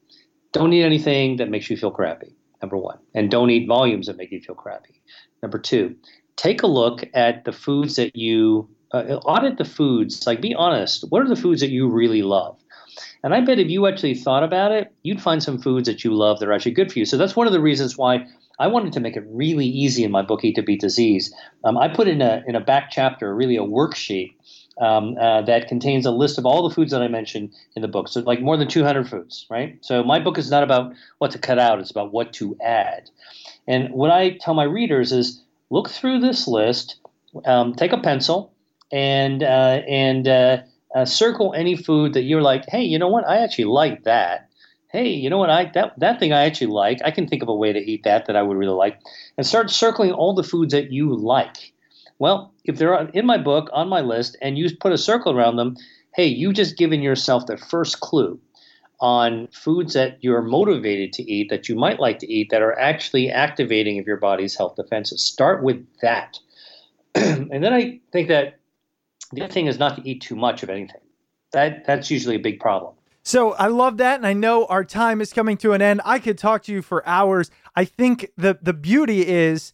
Don't eat anything that makes you feel crappy. Number one, and don't eat volumes that make you feel crappy. Number two, take a look at the foods that you uh, audit the foods. Like, be honest. What are the foods that you really love? And I bet if you actually thought about it, you'd find some foods that you love that are actually good for you. So that's one of the reasons why I wanted to make it really easy in my book, Eat to Beat Disease. Um, I put in a in a back chapter, really a worksheet um, uh, that contains a list of all the foods that I mentioned in the book. So, like more than 200 foods, right? So, my book is not about what to cut out, it's about what to add. And what I tell my readers is look through this list, um, take a pencil, and, uh, and uh, uh circle any food that you're like, hey, you know what? I actually like that. Hey, you know what? I that that thing I actually like. I can think of a way to eat that that I would really like, and start circling all the foods that you like well, if they're in my book on my list and you put a circle around them, hey, you've just given yourself the first clue on foods that you're motivated to eat that you might like to eat that are actually activating of your body's health defenses. Start with that. and then I think that the other thing is not to eat too much of anything. That that's usually a big problem.
So I love that, and I know our time is coming to an end. I could talk to you for hours. I think the the beauty is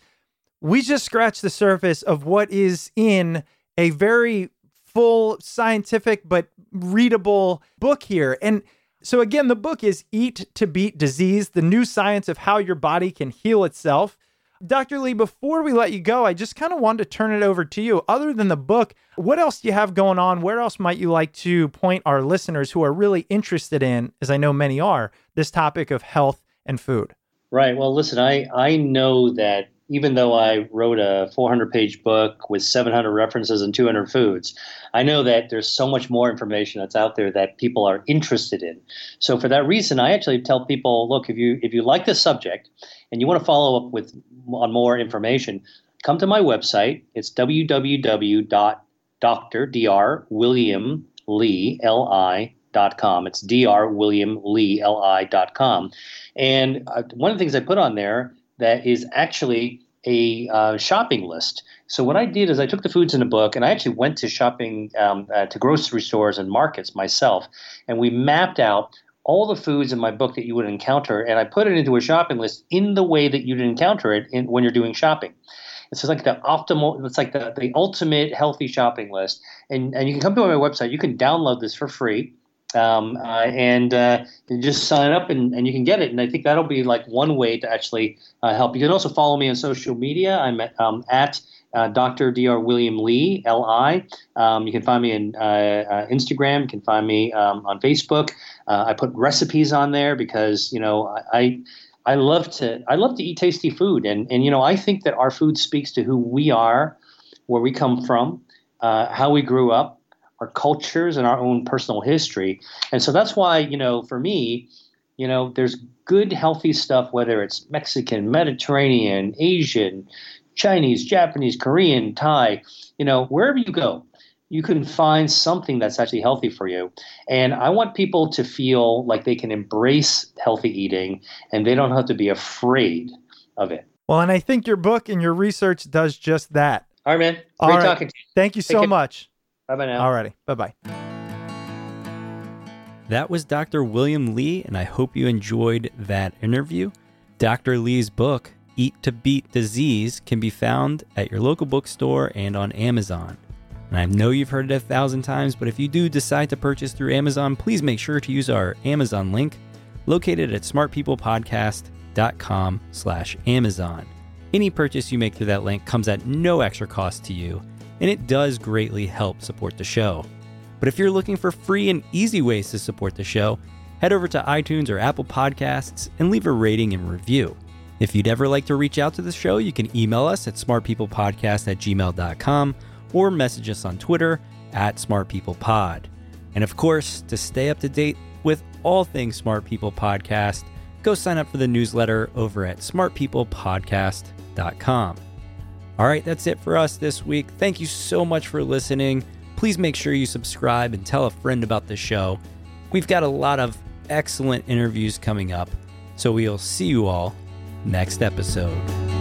we just scratched the surface of what is in a very full scientific but readable book here. And so, again, the book is Eat to Beat Disease The New Science of How Your Body Can Heal Itself. Dr. Li, before we let you go, I just kind of wanted to turn it over to you. Other than the book, what else do you have going on? Where else might you like to point our listeners who are really interested in, as I know many are, this topic of health and food?
Right. Well, listen, I, I know that even though I wrote a 400 page book with 700 references and 200 foods, I know that there's so much more information that's out there that people are interested in. So for that reason, I actually tell people, look, if you if you like this subject and you want to follow up with on more information, come to my website. It's www.drwilliamli.com. It's drwilliamli.com. And uh, one of the things I put on there that is actually a uh, shopping list. So what I did is I took the foods in a book and I actually went to shopping um, uh, to grocery stores and markets myself, and we mapped out all the foods in my book that you would encounter, and I put it into a shopping list in the way that you'd encounter it in, when you're doing shopping. It's like the optimal. It's like the, the ultimate healthy shopping list, and and you can come to my website. You can download this for free um, uh, and uh, just sign up and, and you can get it. And I think that'll be like one way to actually uh, help. You can also follow me on social media. I'm at, um, at uh, Dr. Dr. William Li, L-I. Um, you can find me on uh, uh, Instagram. You can find me um, on Facebook. I put recipes on there because you know I. I love to I love to eat tasty food, and and you know I think that our food speaks to who we are, where we come from, how we grew up, our cultures and our own personal history. And so that's why, you know, for me, you know, there's good, healthy stuff, whether it's Mexican, Mediterranean, Asian, Chinese, Japanese, Korean, Thai, you know, wherever you go, you can find something that's actually healthy for you. And I want people to feel like they can embrace healthy eating and they don't have to be afraid of it.
Well, and I think your book and your research does just that.
All right, man. Great
All right.
talking to you.
Thank you so
care.
much.
Bye bye now.
Alrighty. Bye bye.
That was Dr. William Li, and I hope you enjoyed that interview. Dr. Li's book, Eat to Beat Disease, can be found at your local bookstore and on Amazon. And I know you've heard it a thousand times, but if you do decide to purchase through Amazon, please make sure to use our Amazon link located at smartpeoplepodcast.com slash Amazon. Any purchase you make through that link comes at no extra cost to you, and it does greatly help support the show. But if you're looking for free and easy ways to support the show, head over to iTunes or Apple Podcasts and leave a rating and review. If you'd ever like to reach out to the show, you can email us at smartpeoplepodcast at gmail.com or message us on Twitter at smartpeoplepod. And of course, to stay up to date with all things Smart People Podcast, go sign up for the newsletter over at smartpeoplepodcast.com. All right, that's it for us this week. Thank you so much for listening. Please make sure you subscribe and tell a friend about the show. We've got a lot of excellent interviews coming up, so we'll see you all next episode.